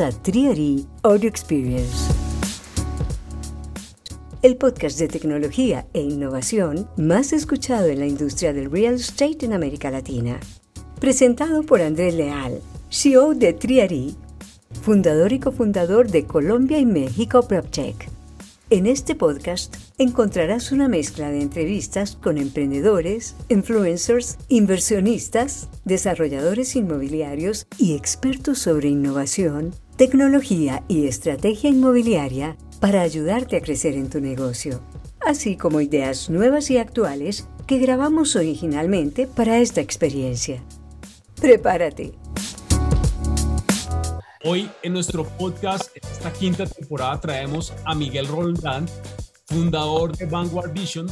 a Triari Audio Experience. El podcast de tecnología e innovación más escuchado en la industria del real estate en América Latina. Presentado por Andrés Leal, CEO de Triari, fundador y cofundador de Colombia y México PropTech. En este podcast encontrarás una mezcla de entrevistas con emprendedores, influencers, inversionistas, desarrolladores inmobiliarios y expertos sobre innovación, tecnología y estrategia inmobiliaria para ayudarte a crecer en tu negocio, así como ideas nuevas y actuales que grabamos originalmente para esta experiencia. Prepárate. Hoy en nuestro podcast, esta quinta temporada, traemos a Miguel Roldán, fundador de Vanguard Vision,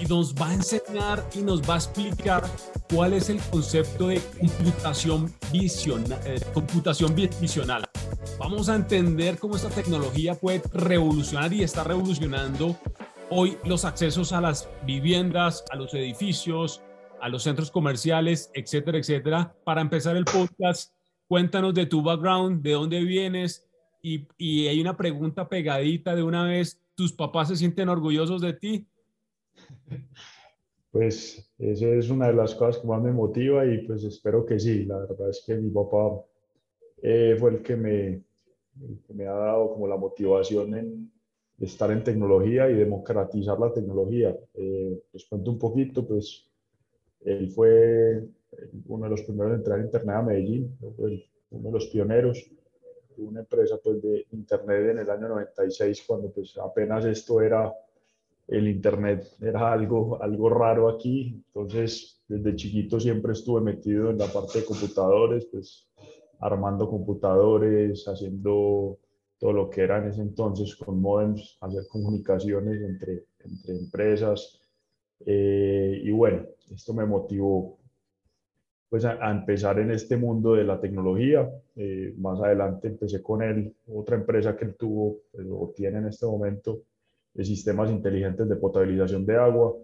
y nos va a enseñar y nos va a explicar cuál es el concepto de computación, eh, computación visional. Vamos a entender cómo esta tecnología puede revolucionar y está revolucionando hoy los accesos a las viviendas, a los edificios, a los centros comerciales, etcétera, etcétera. Para empezar el podcast, cuéntanos de tu background, de dónde vienes y, y hay una pregunta pegadita de una vez, ¿tus papás se sienten orgullosos de ti? Pues esa es una de las cosas que más me motiva y pues espero que sí. La verdad es que mi papá eh, fue el que, me, me ha dado como la motivación en estar en tecnología y democratizar la tecnología. Eh, les cuento un poquito, pues él fue uno de los primeros en entrar a Internet a Medellín, uno de los pioneros una empresa pues, de Internet en el año 96, cuando pues apenas esto era el Internet era algo, algo raro aquí, entonces desde chiquito siempre estuve metido en la parte de computadores, pues armando computadores, haciendo todo lo que era en ese entonces con modems, hacer comunicaciones entre, entre empresas. Eh, y bueno, esto me motivó pues a, empezar en este mundo de la tecnología. Eh, más adelante empecé con él, otra empresa que él tuvo pues, o tiene en este momento, de sistemas inteligentes de potabilización de agua.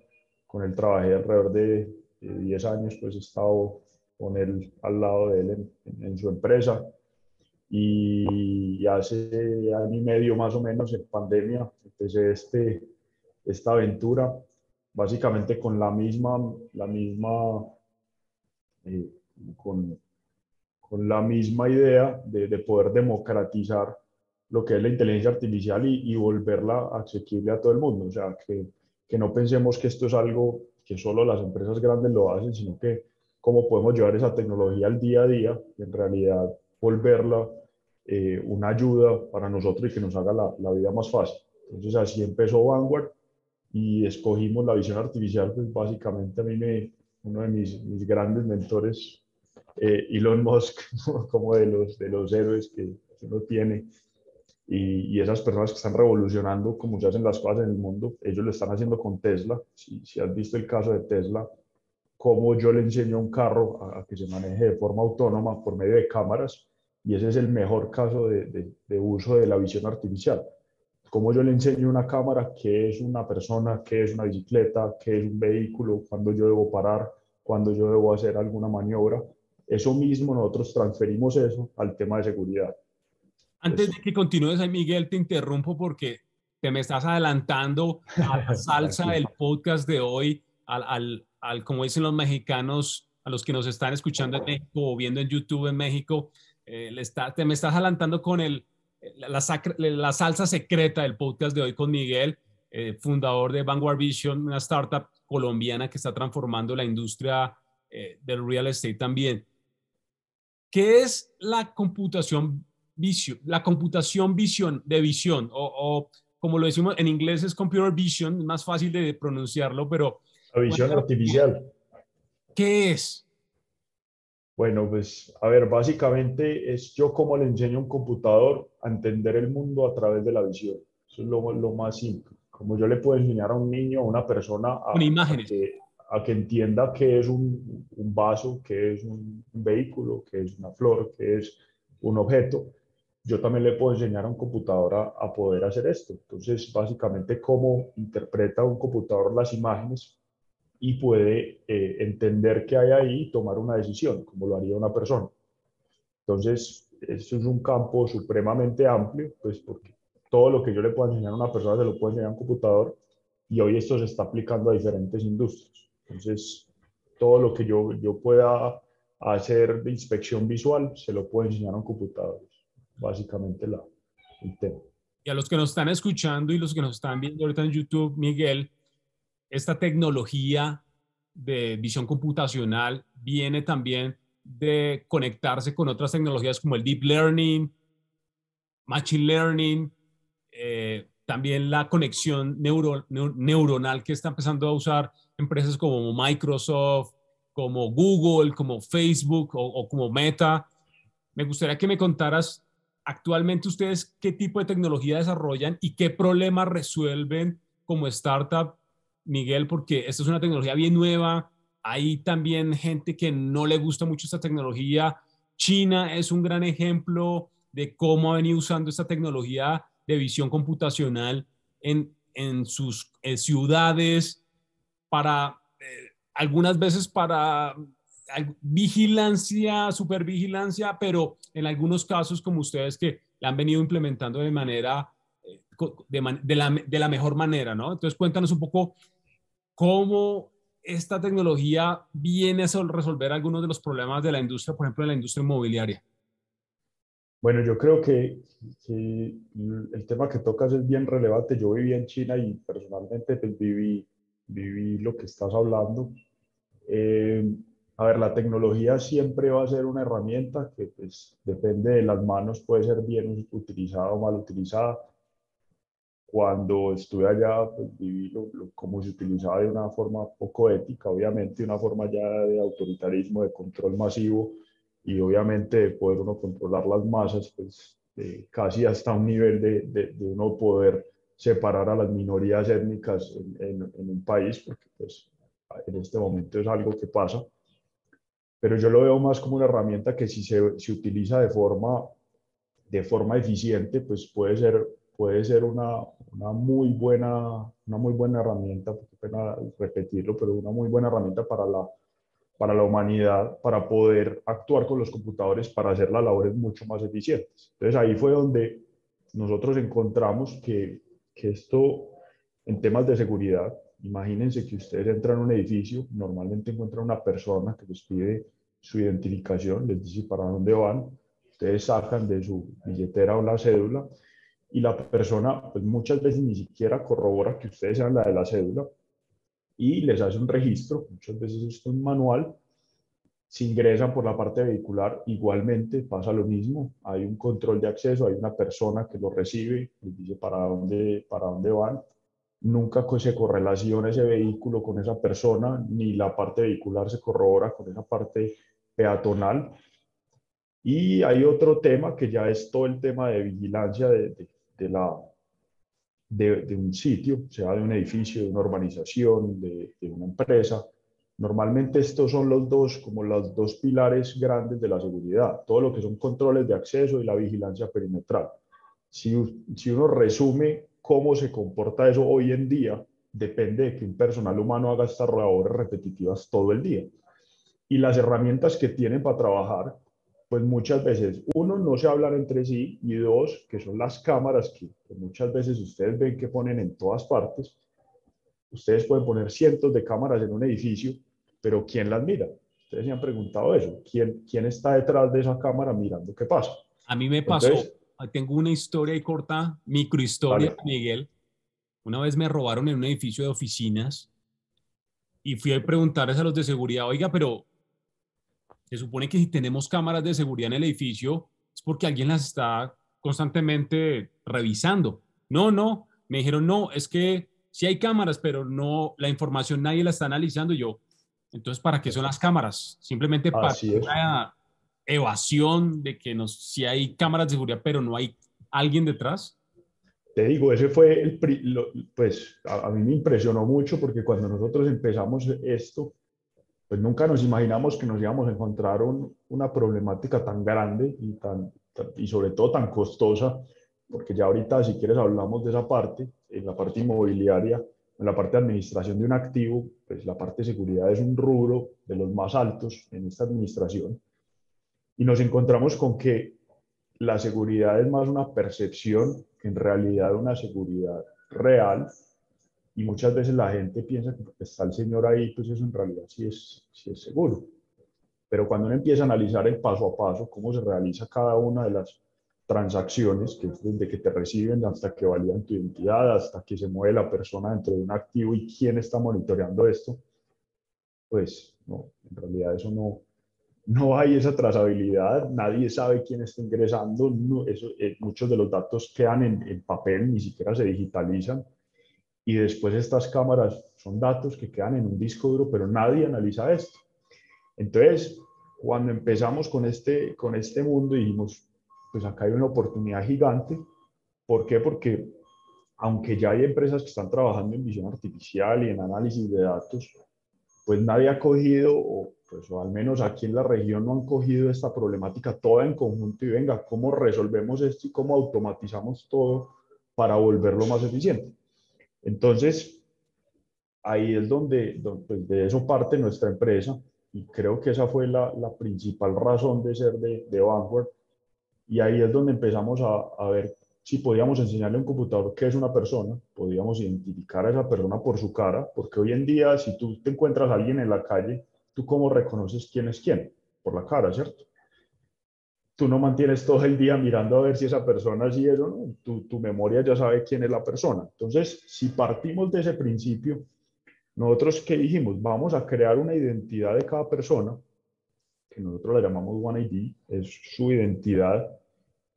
Con él trabajé alrededor de 10 años, pues he estado con él al lado de él en, su empresa. Y, hace año y medio más o menos en pandemia empecé este, esta aventura, básicamente con la misma, la misma, eh, con, con, la misma idea de, de poder democratizar lo que es la inteligencia artificial y, volverla asequible a todo el mundo. O sea, que, que, no pensemos que esto es algo que solo las empresas grandes lo hacen, sino que cómo podemos llevar esa tecnología al día a día y en realidad volverla eh, una ayuda para nosotros y que nos haga la, la, vida más fácil. Entonces así empezó Vanguard y escogimos la visión artificial, pues básicamente a mí me, uno de mis, mis grandes mentores, eh, Elon Musk, como de los, de los héroes que uno tiene, y, esas personas que están revolucionando como se hacen las cosas en el mundo, ellos lo están haciendo con Tesla. Si, si has visto el caso de Tesla, cómo yo le enseño a un carro a, que se maneje de forma autónoma por medio de cámaras, y ese es el mejor caso de, de, uso de la visión artificial. Cómo yo le enseño a una cámara qué es una persona, qué es una bicicleta, qué es un vehículo, cuándo yo debo parar, cuándo yo debo hacer alguna maniobra. Eso mismo nosotros transferimos eso al tema de seguridad. Antes de que continúes, Miguel, te interrumpo porque te me estás adelantando a la salsa del podcast de hoy, al, al, como dicen los mexicanos, a los que nos están escuchando en México o viendo en YouTube en México, eh, está, te me estás adelantando con el, la, la, salsa secreta del podcast de hoy con Miguel, eh, fundador de Vanguard Vision, una startup colombiana que está transformando la industria eh, del real estate también. ¿Qué es la computación visión, la computación visión, de visión, o, como lo decimos en inglés es computer vision, es más fácil de pronunciarlo, pero... La visión artificial. ¿Qué es? Bueno, pues a ver, básicamente es yo como le enseño a un computador a entender el mundo a través de la visión. Eso es lo, lo más simple. Como yo le puedo enseñar a un niño, a una persona, a, que, a que, entienda qué es un, un vaso, qué es un, un, vehículo, qué es una flor, qué es un objeto yo también le puedo enseñar a un computador a, poder hacer esto. Entonces, básicamente, cómo interpreta un computador las imágenes y puede eh, entender qué hay ahí y tomar una decisión, como lo haría una persona. Entonces, eso es un campo supremamente amplio, pues porque todo lo que yo le puedo enseñar a una persona se lo puedo enseñar a un computador y hoy esto se está aplicando a diferentes industrias. Entonces, todo lo que yo, yo pueda hacer de inspección visual se lo puedo enseñar a un computador. Básicamente la, el tema. Y a los que nos están escuchando y los que nos están viendo ahorita en YouTube, Miguel, esta tecnología de visión computacional viene también de conectarse con otras tecnologías como el deep learning, machine learning, eh, también la conexión neuronal que está empezando a usar empresas como Microsoft, como Google, como Facebook o, como Meta. Me gustaría que me contaras actualmente ustedes qué tipo de tecnología desarrollan y qué problemas resuelven como startup, Miguel, porque esta es una tecnología bien nueva. Hay también gente que no le gusta mucho esta tecnología. China es un gran ejemplo de cómo ha venido usando esta tecnología de visión computacional en, en sus ciudades para eh, algunas veces para vigilancia, supervigilancia, pero en algunos casos como ustedes que la han venido implementando de manera, eh, de, la, de la mejor manera, ¿no? Entonces cuéntanos un poco cómo esta tecnología viene a resolver algunos de los problemas de la industria, por ejemplo, de la industria inmobiliaria. Bueno, yo creo que, el tema que tocas es bien relevante. Yo viví en China y personalmente pues, viví, viví lo que estás hablando. Eh, a ver, la tecnología siempre va a ser una herramienta que pues, depende de las manos, puede ser bien utilizada o mal utilizada. Cuando estuve allá, pues, viví lo, cómo se utilizaba de una forma poco ética, obviamente, una forma ya de autoritarismo, de control masivo y obviamente de poder uno controlar las masas, pues casi hasta un nivel de, de, uno poder separar a las minorías étnicas en, en, un país, porque pues en este momento es algo que pasa. Pero yo lo veo más como una herramienta que si se, se utiliza de forma, de forma eficiente, pues puede ser, puede ser una, una, muy buena, una muy buena herramienta, pena repetirlo, pero una muy buena herramienta para la para la humanidad para poder actuar con los computadores para hacer las labores mucho más eficientes. Entonces ahí fue donde nosotros encontramos que, que esto en temas de seguridad, imagínense que ustedes entran a un edificio, normalmente encuentran una persona que les pide su identificación, les dice para dónde van, ustedes sacan de su billetera o la cédula y la persona pues muchas veces ni siquiera corrobora que ustedes sean la de la cédula y les hace un registro, muchas veces esto es manual, si ingresan por la parte vehicular, igualmente pasa lo mismo, hay un control de acceso, hay una persona que lo recibe, les dice para dónde, para dónde van, nunca se correlaciona ese vehículo con esa persona, ni la parte vehicular se corrobora con esa parte peatonal. Y hay otro tema que ya es todo el tema de vigilancia de, de la, de, un sitio, sea de un edificio, de una urbanización, de, una empresa. Normalmente estos son los dos, como los dos pilares grandes de la seguridad, todo lo que son controles de acceso y la vigilancia perimetral. Si, si uno resume cómo se comporta eso hoy en día, depende de que un personal humano haga estas labores repetitivas todo el día. Y las herramientas que tienen para trabajar pues muchas veces, uno, no se hablan entre sí y dos, que son las cámaras que, muchas veces ustedes ven que ponen en todas partes. Ustedes pueden poner cientos de cámaras en un edificio, pero ¿quién las mira? Ustedes se han preguntado eso. ¿Quién, quién está detrás de esa cámara mirando qué pasa? A mí me pasó, tengo una historia y corta, microhistoria, Miguel. Una vez me robaron en un edificio de oficinas y fui a preguntarles a los de seguridad, oiga, pero se supone que si tenemos cámaras de seguridad en el edificio es porque alguien las está constantemente revisando. No, no, me dijeron, no, es que sí hay cámaras, pero no, la información nadie la está analizando. yo, entonces, ¿para qué son las cámaras? Simplemente para una evasión de que nos, si hay cámaras de seguridad, pero no hay alguien detrás. Te digo, ese fue el, pues a, a mí me impresionó mucho porque cuando nosotros empezamos esto, pues nunca nos imaginamos que nos íbamos a encontrar una problemática tan grande y, tan, y sobre todo tan costosa, porque ya ahorita si quieres hablamos de esa parte, en la parte inmobiliaria, en la parte de administración de un activo, pues la parte de seguridad es un rubro de los más altos en esta administración. Y nos encontramos con que la seguridad es más una percepción que en realidad una seguridad real. Y muchas veces la gente piensa que está el señor ahí, pues eso en realidad sí es, sí es seguro. Pero cuando uno empieza a analizar el paso a paso, cómo se realiza cada una de las transacciones, que es desde que te reciben hasta que validan tu identidad, hasta que se mueve la persona dentro de un activo y quién está monitoreando esto, pues no, en realidad eso no, no hay esa trazabilidad, nadie sabe quién está ingresando, eso, eh, muchos de los datos quedan en, en, papel, ni siquiera se digitalizan. Y después estas cámaras son datos que quedan en un disco duro, pero nadie analiza esto. Entonces, cuando empezamos con este, con este mundo, dijimos, pues acá hay una oportunidad gigante. ¿Por qué? Porque aunque ya hay empresas que están trabajando en visión artificial y en análisis de datos, pues nadie ha cogido, o, pues, o al menos aquí en la región no han cogido esta problemática toda en conjunto y venga, ¿cómo resolvemos esto y cómo automatizamos todo para volverlo más eficiente? Entonces, ahí es donde, pues de eso parte nuestra empresa y creo que esa fue la, la principal razón de ser de, de Vanguard. Y ahí es donde empezamos a, a ver si podíamos enseñarle a un computador qué es una persona, podíamos identificar a esa persona por su cara, porque hoy en día si tú te encuentras a alguien en la calle, ¿tú cómo reconoces quién es quién? Por la cara, ¿cierto? Tú no mantienes todo el día mirando a ver si esa persona sí es o no, tu, tu memoria ya sabe quién es la persona. Entonces, si partimos de ese principio, nosotros qué dijimos, vamos a crear una identidad de cada persona, que nosotros la llamamos One ID, es su identidad,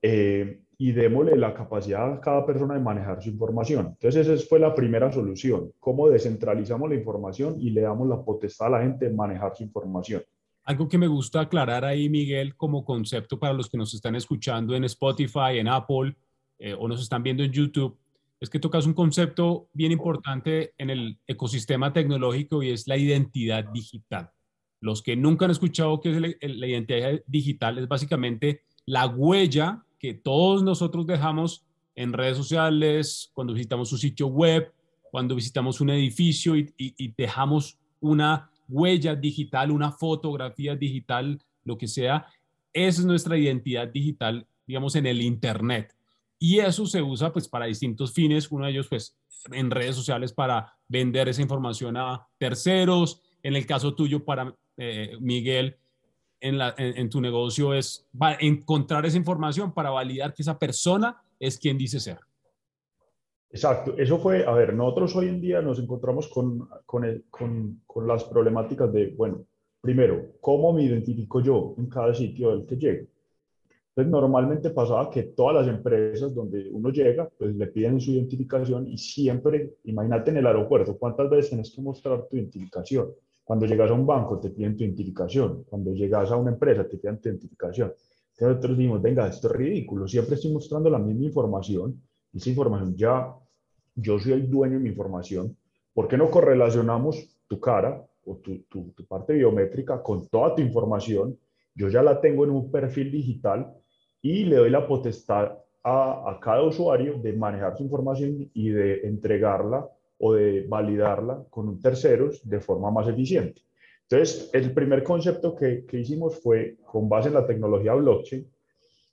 eh, y démosle la capacidad a cada persona de manejar su información. Entonces esa fue la primera solución, cómo descentralizamos la información y le damos la potestad a la gente de manejar su información. Algo que me gusta aclarar ahí, Miguel, como concepto para los que nos están escuchando en Spotify, en Apple eh, o nos están viendo en YouTube, es que tocas un concepto bien importante en el ecosistema tecnológico y es la identidad digital. Los que nunca han escuchado qué es la identidad digital es básicamente la huella todos nosotros dejamos en redes sociales, cuando visitamos un sitio web, cuando visitamos un edificio y, y, dejamos una huella digital, una fotografía digital, lo que sea, esa es nuestra identidad digital, digamos, en el Internet. Y eso se usa pues para distintos fines, uno de ellos pues en redes sociales para vender esa información a terceros, en el caso tuyo para eh, Miguel, en, la, en, tu negocio es encontrar esa información para validar que esa persona es quien dice ser. Exacto, eso fue, a ver, nosotros hoy en día nos encontramos con, con, el, con, con las problemáticas de, bueno, primero, ¿cómo me identifico yo en cada sitio del que llego? Entonces, normalmente pasaba que todas las empresas donde uno llega, pues le piden su identificación y siempre, imagínate en el aeropuerto, ¿cuántas veces tienes que mostrar tu identificación? Cuando llegas a un banco te piden tu identificación, cuando llegas a una empresa te piden tu identificación. Entonces nosotros dijimos, venga, esto es ridículo, siempre estoy mostrando la misma información, esa información ya, yo soy el dueño de mi información, ¿por qué no correlacionamos tu cara o tu, tu, tu parte biométrica con toda tu información? Yo ya la tengo en un perfil digital y le doy la potestad a, a, cada usuario de manejar su información y de entregarla o de validarla con terceros de forma más eficiente. Entonces, el primer concepto que, que, hicimos fue con base en la tecnología blockchain,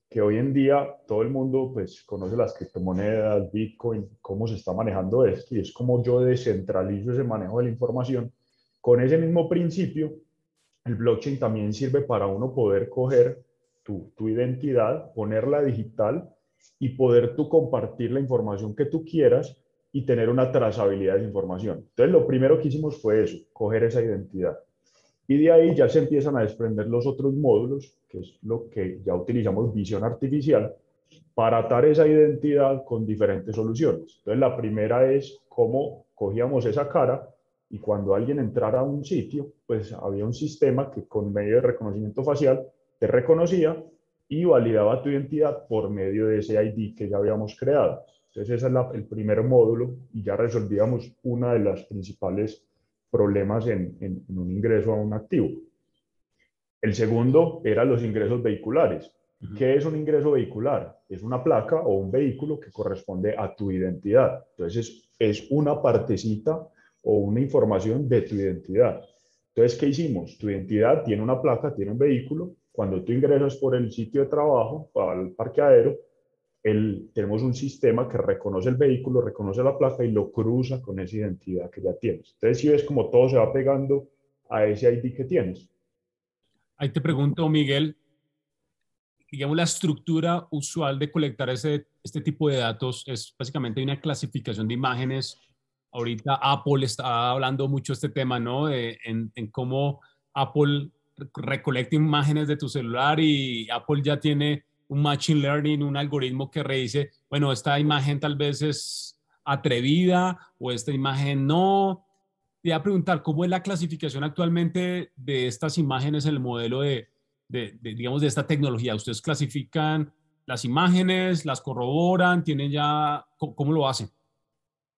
que hoy en día todo el mundo pues conoce las criptomonedas, Bitcoin, cómo se está manejando esto, y es como yo descentralizo ese manejo de la información. Con ese mismo principio, el blockchain también sirve para uno poder coger tu, tu identidad, ponerla digital y poder tú compartir la información que tú quieras y tener una trazabilidad de esa información. Entonces, lo primero que hicimos fue eso, coger esa identidad. Y de ahí ya se empiezan a desprender los otros módulos, que es lo que ya utilizamos visión artificial, para atar esa identidad con diferentes soluciones. Entonces, la primera es cómo cogíamos esa cara y cuando alguien entrara a un sitio, pues había un sistema que con medio de reconocimiento facial te reconocía y validaba tu identidad por medio de ese ID que ya habíamos creado. Entonces ese es el primer módulo y ya resolvíamos una de las principales problemas en, en, un ingreso a un activo. El segundo era los ingresos vehiculares. ¿Qué es un ingreso vehicular? Es una placa o un vehículo que corresponde a tu identidad. Entonces es, es una partecita o una información de tu identidad. Entonces, ¿qué hicimos? Tu identidad tiene una placa, tiene un vehículo cuando tú ingresas por el sitio de trabajo, al parqueadero, el, tenemos un sistema que reconoce el vehículo, reconoce la placa y lo cruza con esa identidad que ya tienes. Entonces, si ves como todo se va pegando a ese ID que tienes. Ahí te pregunto, Miguel, digamos, la estructura usual de colectar ese, este tipo de datos es básicamente una clasificación de imágenes. Ahorita Apple está hablando mucho de este tema, ¿no? en, en, cómo Apple recolecta imágenes de tu celular y Apple ya tiene un machine learning, un algoritmo que redice, bueno, esta imagen tal vez es atrevida o esta imagen no. Te voy a preguntar, ¿cómo es la clasificación actualmente de estas imágenes en el modelo de, digamos, de esta tecnología? ¿Ustedes clasifican las imágenes, las corroboran, tienen ya, cómo, lo hacen?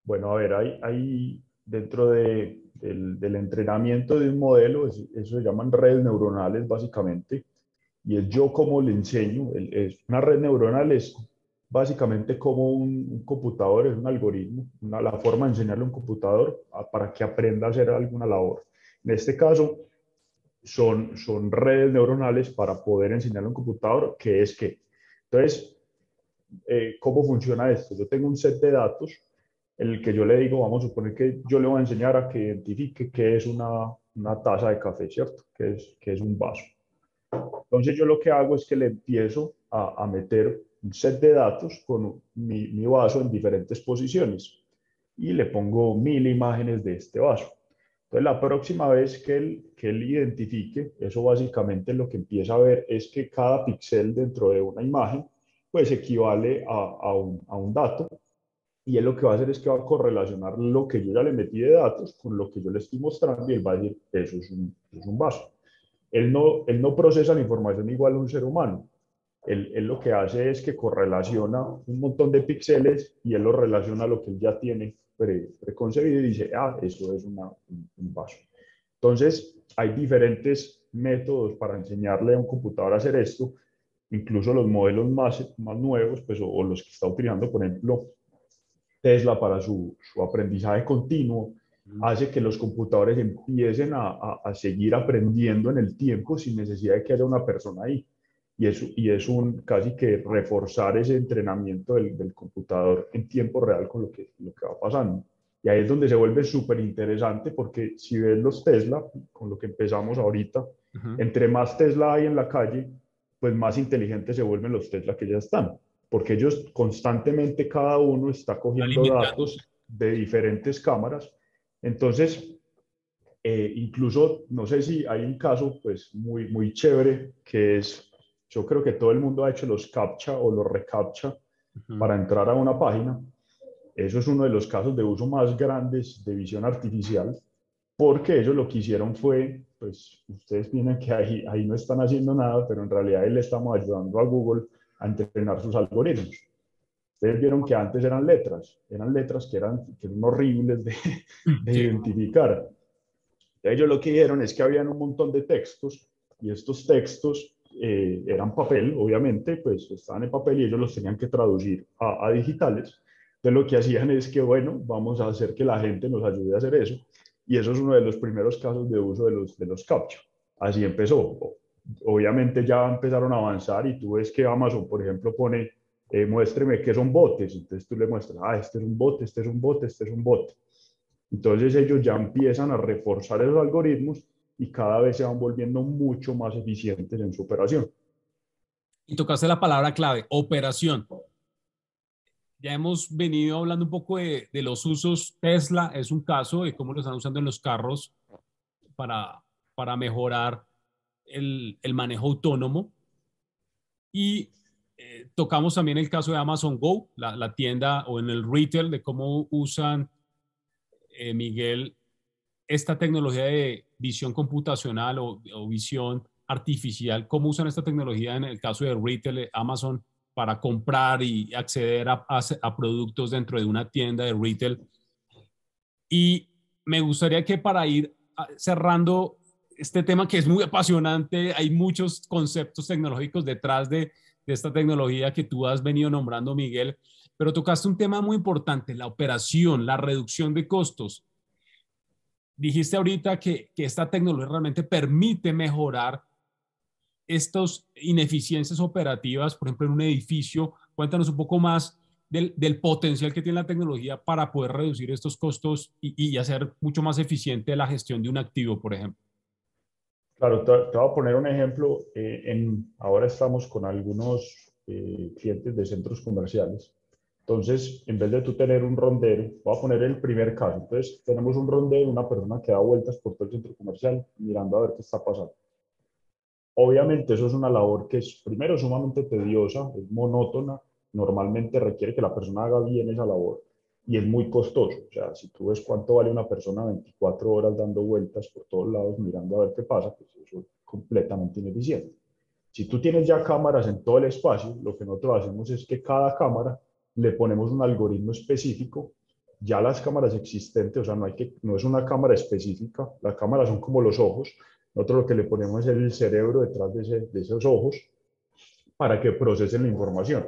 Bueno, a ver, hay, hay dentro de, del, del, entrenamiento de un modelo, eso se llaman redes neuronales básicamente, y es yo cómo le enseño. es, una red neuronal es básicamente como un, computador, es un algoritmo, una, la forma de enseñarle a un computador para que aprenda a hacer alguna labor. En este caso, son, son redes neuronales para poder enseñarle a un computador qué es qué. Entonces, eh, ¿cómo funciona esto? Yo tengo un set de datos en el que yo le digo, vamos a suponer que yo le voy a enseñar a que identifique qué es una, una taza de café, ¿cierto? Que es, que es un vaso. Entonces yo lo que hago es que le empiezo a, a meter un set de datos con mi, mi, vaso en diferentes posiciones y le pongo mil imágenes de este vaso. Entonces, la próxima vez que él, que él identifique, eso básicamente lo que empieza a ver es que cada píxel dentro de una imagen, pues equivale a, a, un, a, un, dato. Y él lo que va a hacer es que va a correlacionar lo que yo ya le metí de datos con lo que yo le estoy mostrando y él va a decir, eso es un, es un vaso. Él no, él no procesa la información igual a un ser humano. Él, él, lo que hace es que correlaciona un montón de píxeles y él lo relaciona a lo que él ya tiene preconcebido y dice, ah, eso es una, un, vaso. Entonces, hay diferentes métodos para enseñarle a un computador a hacer esto, incluso los modelos más, más nuevos, pues, o, los que está utilizando, por ejemplo, Tesla para su, su aprendizaje continuo, hace que los computadores empiecen a, a, a, seguir aprendiendo en el tiempo sin necesidad de que haya una persona ahí y es, y es un casi que reforzar ese entrenamiento del, del, computador en tiempo real con lo que, lo que va pasando. Y ahí es donde se vuelve súper interesante porque si ves los Tesla, con lo que empezamos ahorita, uh -huh. entre más Tesla hay en la calle, pues más inteligentes se vuelven los Tesla que ya están, porque ellos constantemente cada uno está cogiendo datos de diferentes cámaras. Entonces, eh, incluso, no sé si hay un caso pues muy, muy chévere que es yo creo que todo el mundo ha hecho los captcha o los recaptcha uh -huh. para entrar a una página. Eso es uno de los casos de uso más grandes de visión artificial, porque ellos lo que hicieron fue, pues ustedes piensan que ahí, ahí no están haciendo nada, pero en realidad le estamos ayudando a Google a entrenar sus algoritmos. Ustedes vieron que antes eran letras, eran letras que eran, que eran horribles de, de sí. identificar. Ellos lo que dijeron es que habían un montón de textos y estos textos eh, eran papel, obviamente, pues estaban en papel y ellos los tenían que traducir a, a, digitales. Entonces lo que hacían es que, bueno, vamos a hacer que la gente nos ayude a hacer eso. Y eso es uno de los primeros casos de uso de los, de los CAPTCHA. Así empezó. Obviamente ya empezaron a avanzar y tú ves que Amazon, por ejemplo, pone, eh, muéstreme qué son botes. Entonces tú le muestras, ah, este es un bote, este es un bote, este es un bote. Entonces ellos ya empiezan a reforzar esos algoritmos y cada vez se van volviendo mucho más eficientes en su operación. Y tocaste la palabra clave, operación. Ya hemos venido hablando un poco de, de, los usos. Tesla es un caso de cómo lo están usando en los carros para, para mejorar el, el manejo autónomo. Y eh, tocamos también el caso de Amazon Go, la, tienda o en el retail, de cómo usan, eh, Miguel, esta tecnología de visión computacional o, visión artificial, cómo usan esta tecnología en el caso de retail, Amazon, para comprar y acceder a, a, a, productos dentro de una tienda de retail. Y me gustaría que para ir cerrando este tema que es muy apasionante, hay muchos conceptos tecnológicos detrás de, de esta tecnología que tú has venido nombrando, Miguel, pero tocaste un tema muy importante, la operación, la reducción de costos dijiste ahorita que, que, esta tecnología realmente permite mejorar estas ineficiencias operativas, por ejemplo, en un edificio? Cuéntanos un poco más del, del potencial que tiene la tecnología para poder reducir estos costos y, y, hacer mucho más eficiente la gestión de un activo, por ejemplo. Claro, te, te voy a poner un ejemplo. Eh, en, ahora estamos con algunos eh, clientes de centros comerciales. Entonces, en vez de tú tener un rondero, voy a poner el primer caso. Entonces, tenemos un rondero, una persona que da vueltas por todo el centro comercial mirando a ver qué está pasando. Obviamente, eso es una labor que es, primero, sumamente tediosa, es monótona, normalmente requiere que la persona haga bien esa labor y es muy costoso. O sea, si tú ves cuánto vale una persona 24 horas dando vueltas por todos lados mirando a ver qué pasa, pues eso es completamente ineficiente. Si tú tienes ya cámaras en todo el espacio, lo que nosotros hacemos es que cada cámara le ponemos un algoritmo específico. Ya las cámaras existentes, o sea, no, hay que, no es una cámara específica, las cámaras son como los ojos. Nosotros lo que le ponemos es el cerebro detrás de, de esos ojos para que procesen la información.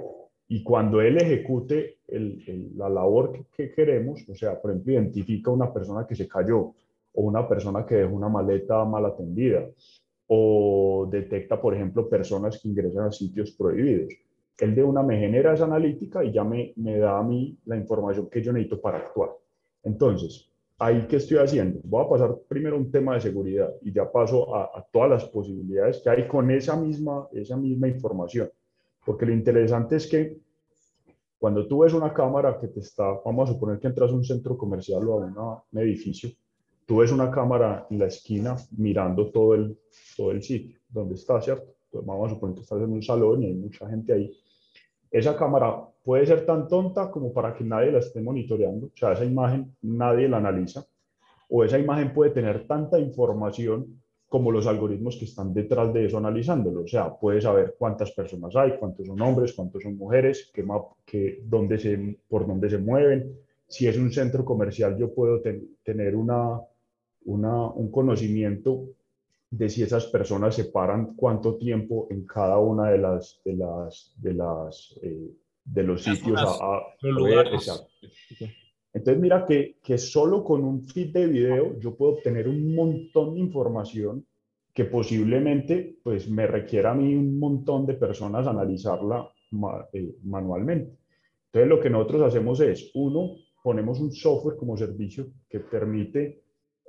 Y cuando él ejecute la labor que, queremos, o sea, por ejemplo, identifica una persona que se cayó o una persona que dejó una maleta mal atendida o detecta, por ejemplo, personas que ingresan a sitios prohibidos. Él de una me genera esa analítica y ya me, da a mí la información que yo necesito para actuar. Entonces, ahí qué estoy haciendo? Voy a pasar primero un tema de seguridad y ya paso a, a todas las posibilidades que hay con esa misma, esa misma información. Porque lo interesante es que cuando tú ves una cámara que te está, vamos a suponer que entras a un centro comercial o a un edificio, tú ves una cámara en la esquina mirando todo el, todo el sitio donde está, ¿cierto? Entonces vamos a suponer que estás en un salón y hay mucha gente ahí. Esa cámara puede ser tan tonta como para que nadie la esté monitoreando, o sea, esa imagen nadie la analiza, o esa imagen puede tener tanta información como los algoritmos que están detrás de eso analizándolo. O sea, puedes saber cuántas personas hay, cuántos son hombres, cuántos son mujeres, qué, qué, dónde se, por dónde se mueven. Si es un centro comercial, yo puedo tener una, una, un conocimiento de si esas personas se paran cuánto tiempo en cada una de las de las de las eh, de los sitios a, entonces mira que, que solo con un feed de video yo puedo obtener un montón de información que posiblemente pues me requiera a mí un montón de personas analizarla eh, manualmente. Entonces lo que nosotros hacemos es, uno, ponemos un software como servicio que permite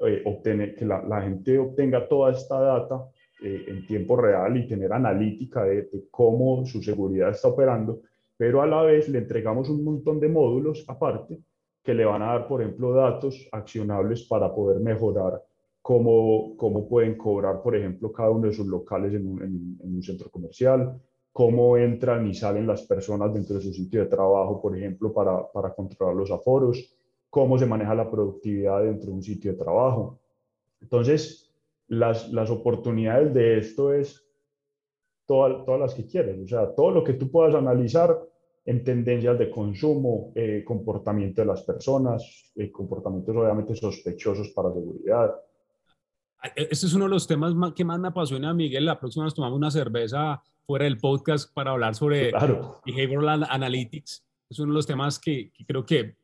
eh, obtener, que la, la, gente obtenga toda esta data eh, en tiempo real y tener analítica de, de, cómo su seguridad está operando, pero a la vez le entregamos un montón de módulos aparte que le van a dar, por ejemplo, datos accionables para poder mejorar cómo, cómo pueden cobrar, por ejemplo, cada uno de sus locales en un, en, un centro comercial, cómo entran y salen las personas dentro de su sitio de trabajo, por ejemplo, para, para controlar los aforos, cómo se maneja la productividad dentro de un sitio de trabajo. Entonces, las, las oportunidades de esto es todas, todas las que quieres, o sea, todo lo que tú puedas analizar en tendencias de consumo, eh, comportamiento de las personas, eh, comportamientos obviamente sospechosos para seguridad. Este es uno de los temas que más me apasiona, Miguel. La próxima nos tomamos una cerveza fuera del podcast para hablar sobre Behavioral Analytics. Es uno de los temas que, creo que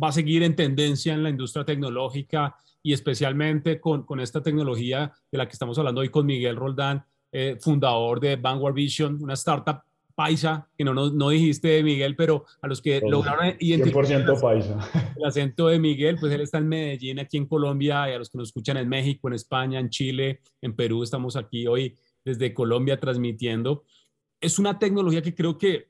va a seguir en tendencia en la industria tecnológica y especialmente con, con esta tecnología de la que estamos hablando hoy con Miguel Roldán, eh, fundador de Vanguard Vision, una startup paisa, que no, no, no dijiste Miguel, pero a los que lograron identificar paisa. el acento de Miguel, pues él está en Medellín, aquí en Colombia, y a los que nos escuchan en México, en España, en Chile, en Perú, estamos aquí hoy desde Colombia transmitiendo. Es una tecnología que creo que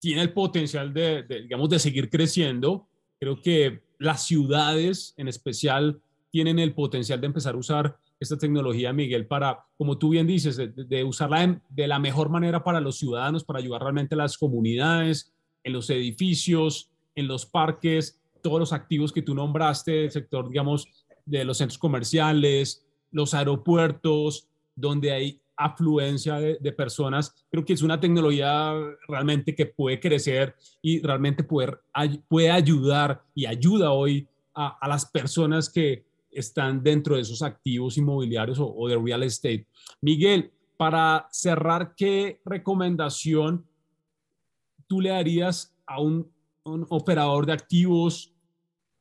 tiene el potencial de, de, digamos, de seguir creciendo. Creo que las ciudades en especial tienen el potencial de empezar a usar esta tecnología, Miguel, para, como tú bien dices, de, usarla de, la mejor manera para los ciudadanos, para ayudar realmente a las comunidades, en los edificios, en los parques, todos los activos que tú nombraste, el sector, digamos, de los centros comerciales, los aeropuertos, donde hay afluencia de, personas. Creo que es una tecnología realmente que puede crecer y realmente poder, puede ayudar y ayuda hoy a, a las personas que, están dentro de esos activos inmobiliarios o, de real estate. Miguel, para cerrar, ¿qué recomendación tú le darías a un, operador de activos?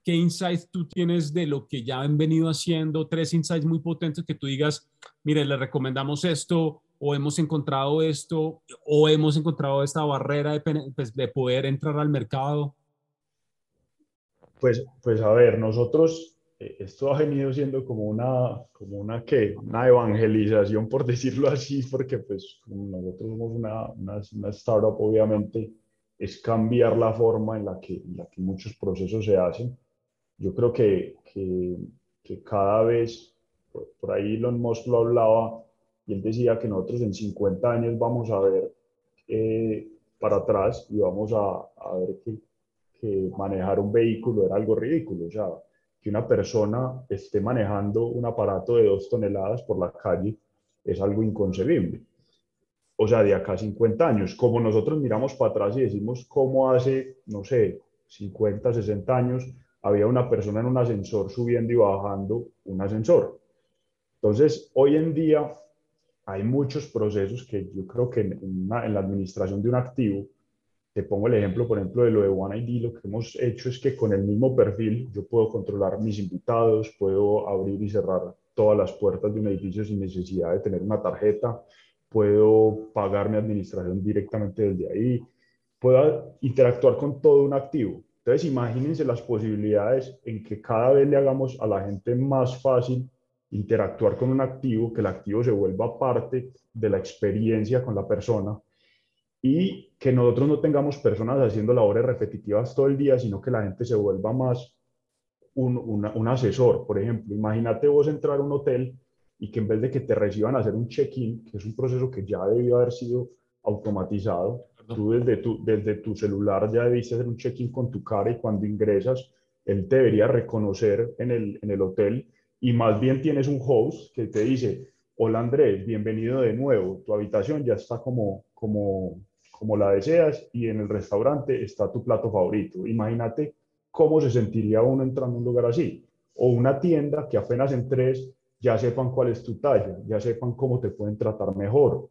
¿Qué insights tú tienes de lo que ya han venido haciendo? Tres insights muy potentes que tú digas, mire, le recomendamos esto o hemos encontrado esto o hemos encontrado esta barrera de, pues, de poder entrar al mercado? Pues, pues a ver, nosotros, esto ha venido siendo como una, como una, ¿qué? una evangelización, por decirlo así, porque pues nosotros somos una, una, una startup, obviamente, es cambiar la forma en la que, en la que muchos procesos se hacen. Yo creo que, que, que cada vez, por, ahí Elon Musk lo hablaba, y él decía que nosotros en 50 años vamos a ver eh, para atrás y vamos a, a ver que, que, manejar un vehículo era algo ridículo. O sea, que una persona esté manejando un aparato de dos toneladas por la calle es algo inconcebible o sea, de acá a 50 años, como nosotros miramos para atrás y decimos cómo hace, no sé, 50, 60 años había una persona en un ascensor subiendo y bajando un ascensor. Entonces, hoy en día hay muchos procesos que yo creo que en, la administración de un activo, te pongo el ejemplo, por ejemplo, de lo de One ID, lo que hemos hecho es que con el mismo perfil yo puedo controlar mis invitados, puedo abrir y cerrar todas las puertas de un edificio sin necesidad de tener una tarjeta, puedo pagar mi administración directamente desde ahí, puedo interactuar con todo un activo. Entonces, imagínense las posibilidades en que cada vez le hagamos a la gente más fácil interactuar con un activo, que el activo se vuelva parte de la experiencia con la persona y que nosotros no tengamos personas haciendo labores repetitivas todo el día, sino que la gente se vuelva más un, un asesor. Por ejemplo, imagínate vos entrar a un hotel y que en vez de que te reciban a hacer un check-in, que es un proceso que ya debió haber sido automatizado, tú desde tu, desde tu celular ya debiste hacer un check-in con tu cara y cuando ingresas, él te debería reconocer en el, en el hotel y más bien tienes un host que te dice, hola Andrés, bienvenido de nuevo, tu habitación ya está como, como, como la deseas y en el restaurante está tu plato favorito. Imagínate cómo se sentiría uno entrando a un lugar así. O una tienda que apenas entres ya sepan cuál es tu talla, ya sepan cómo te pueden tratar mejor,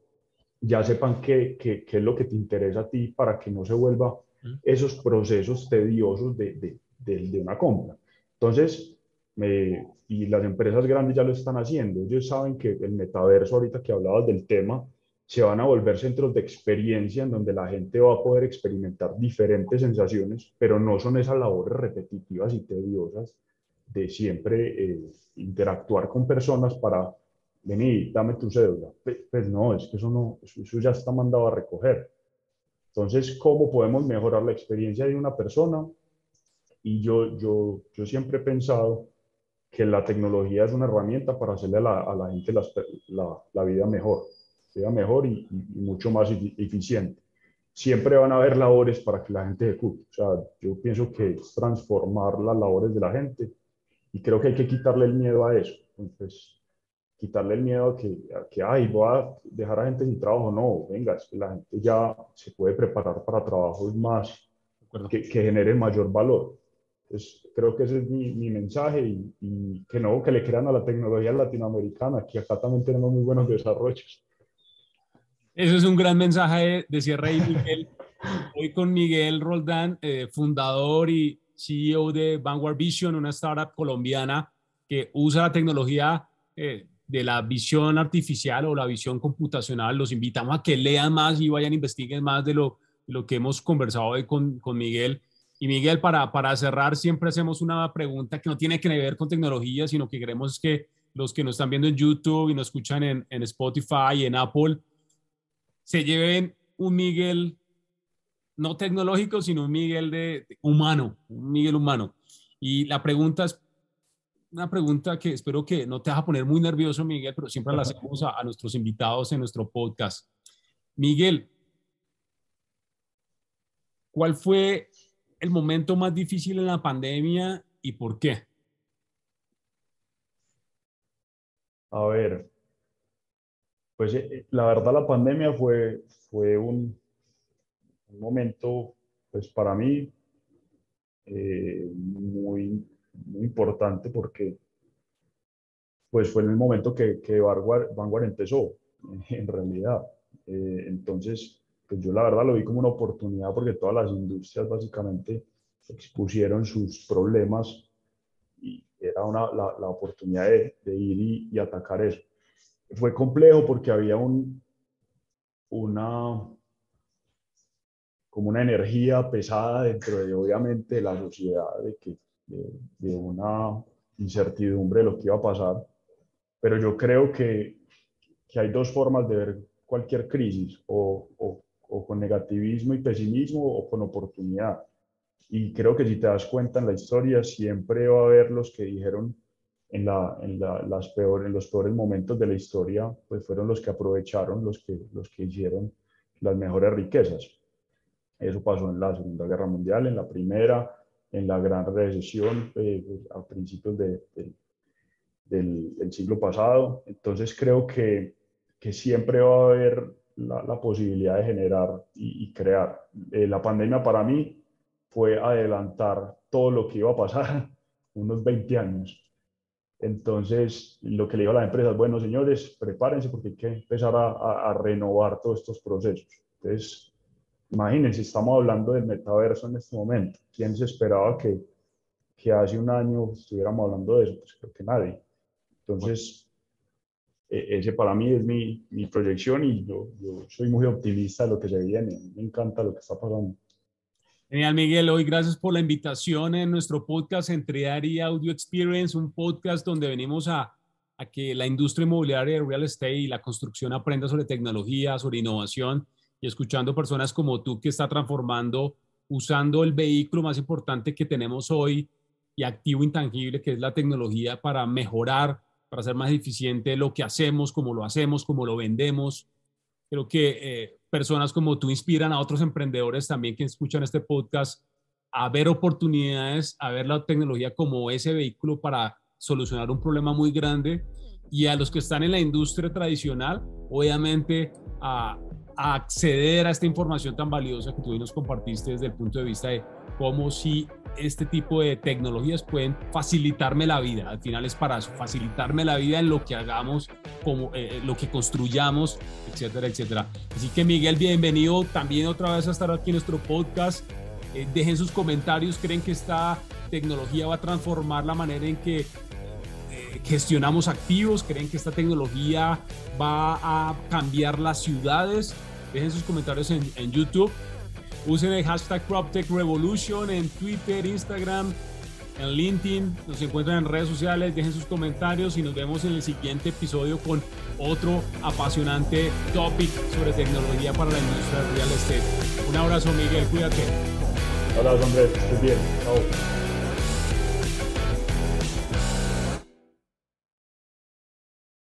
ya sepan qué, qué, qué es lo que te interesa a ti para que no se vuelva esos procesos tediosos de, de, de, una compra. Entonces, y las empresas grandes ya lo están haciendo, ellos saben que el metaverso, ahorita que hablabas del tema, se van a volver centros de experiencia en donde la gente va a poder experimentar diferentes sensaciones, pero no son esas labores repetitivas y tediosas de siempre eh, interactuar con personas para, venir, dame tu cédula. Pues no, es que eso, no, eso ya está mandado a recoger. Entonces, ¿cómo podemos mejorar la experiencia de una persona? Y yo, yo, yo siempre he pensado que la tecnología es una herramienta para hacerle a la, a la gente la, la, vida mejor, vida mejor y, y, mucho más eficiente. Siempre van a haber labores para que la gente ejecute. O sea, yo pienso que es transformar las labores de la gente y creo que hay que quitarle el miedo a eso. Entonces, quitarle el miedo a que, a que, ay, voy a dejar a gente sin trabajo. No, venga, es que la gente ya se puede preparar para trabajos más que, que, generen mayor valor. Entonces, creo que ese es mi, mi mensaje y, y, que no, que le crean a la tecnología latinoamericana, que acá también tenemos muy buenos desarrollos. Eso es un gran mensaje de, cierre y Miguel. Hoy con Miguel Roldán, eh, fundador y CEO de Vanguard Vision, una startup colombiana que usa la tecnología eh, de la visión artificial o la visión computacional. Los invitamos a que lean más y vayan a investiguen más de lo, lo que hemos conversado hoy con, con Miguel. Y Miguel, para, para cerrar, siempre hacemos una pregunta que no tiene que ver con tecnología, sino que queremos que los que nos están viendo en YouTube y nos escuchan en, en Spotify y en Apple, se lleven un Miguel no tecnológico, sino un Miguel de, humano, un Miguel humano. Y la pregunta es una pregunta que espero que no te haga poner muy nervioso, Miguel, pero siempre la hacemos a, nuestros invitados en nuestro podcast. Miguel, ¿cuál fue el momento más difícil en la pandemia y por qué? A ver, pues eh, la verdad la pandemia fue, fue un, un momento, pues para mí, eh, muy, muy importante porque pues fue en el momento que, que Vanguard, empezó, en realidad. Eh, entonces, pues yo la verdad lo vi como una oportunidad porque todas las industrias básicamente expusieron sus problemas y era una, la, la oportunidad de, de ir y, y, atacar eso. Fue complejo porque había un, una, como una energía pesada dentro de, obviamente, la sociedad, de, que, de, una incertidumbre de lo que iba a pasar. Pero yo creo que, que hay dos formas de ver cualquier crisis, o, o, o con negativismo y pesimismo o con oportunidad. Y creo que si te das cuenta en la historia, siempre va a haber los que dijeron en, la, en, las peores, en los peores momentos de la historia, pues fueron los que aprovecharon, los que, los que hicieron las mejores riquezas. Eso pasó en la Segunda Guerra Mundial, en la Primera, en la Gran Recesión eh, a principios de, del, del, siglo pasado. Entonces creo que, que siempre va a haber la, la posibilidad de generar y, crear. Eh, la pandemia para mí fue adelantar todo lo que iba a pasar unos 20 años. Entonces, lo que le digo a las empresas, bueno, señores, prepárense porque hay que empezar a, a, renovar todos estos procesos. Entonces, imagínense, estamos hablando del metaverso en este momento. ¿Quién se esperaba que, que hace un año estuviéramos hablando de eso? Pues creo que nadie. Entonces, e, ese para mí es mi, mi proyección y yo, yo, soy muy optimista de lo que se viene. Me encanta lo que está pasando. Genial, Miguel. Hoy gracias por la invitación en nuestro podcast Entre y Audio Experience, un podcast donde venimos a, a, que la industria inmobiliaria de real estate y la construcción aprenda sobre tecnología, sobre innovación y escuchando personas como tú que está transformando, usando el vehículo más importante que tenemos hoy y activo intangible, que es la tecnología, para mejorar, para hacer más eficiente lo que hacemos, cómo lo hacemos, cómo lo vendemos. Creo que eh, personas como tú inspiran a otros emprendedores también que escuchan este podcast a ver oportunidades, a ver la tecnología como ese vehículo para solucionar un problema muy grande. Y a los que están en la industria tradicional, obviamente a, acceder a esta información tan valiosa que tú nos compartiste desde el punto de vista de cómo si este tipo de tecnologías pueden facilitarme la vida. Al final es para facilitarme la vida en lo que hagamos, como eh, lo que construyamos, etcétera, etcétera. Así que Miguel, bienvenido también otra vez a estar aquí en nuestro podcast. Eh, dejen sus comentarios, creen que esta tecnología va a transformar la manera en que eh, gestionamos activos, creen que esta tecnología va a cambiar las ciudades. Dejen sus comentarios en, YouTube Usen el hashtag PropTechRevolution en Twitter, Instagram, en LinkedIn. Nos encuentran en redes sociales. Dejen sus comentarios y nos vemos en el siguiente episodio con otro apasionante topic sobre tecnología para la industria real estate. Un abrazo, Miguel. Cuídate. Un abrazo, Andrés. Estés bien. Chao.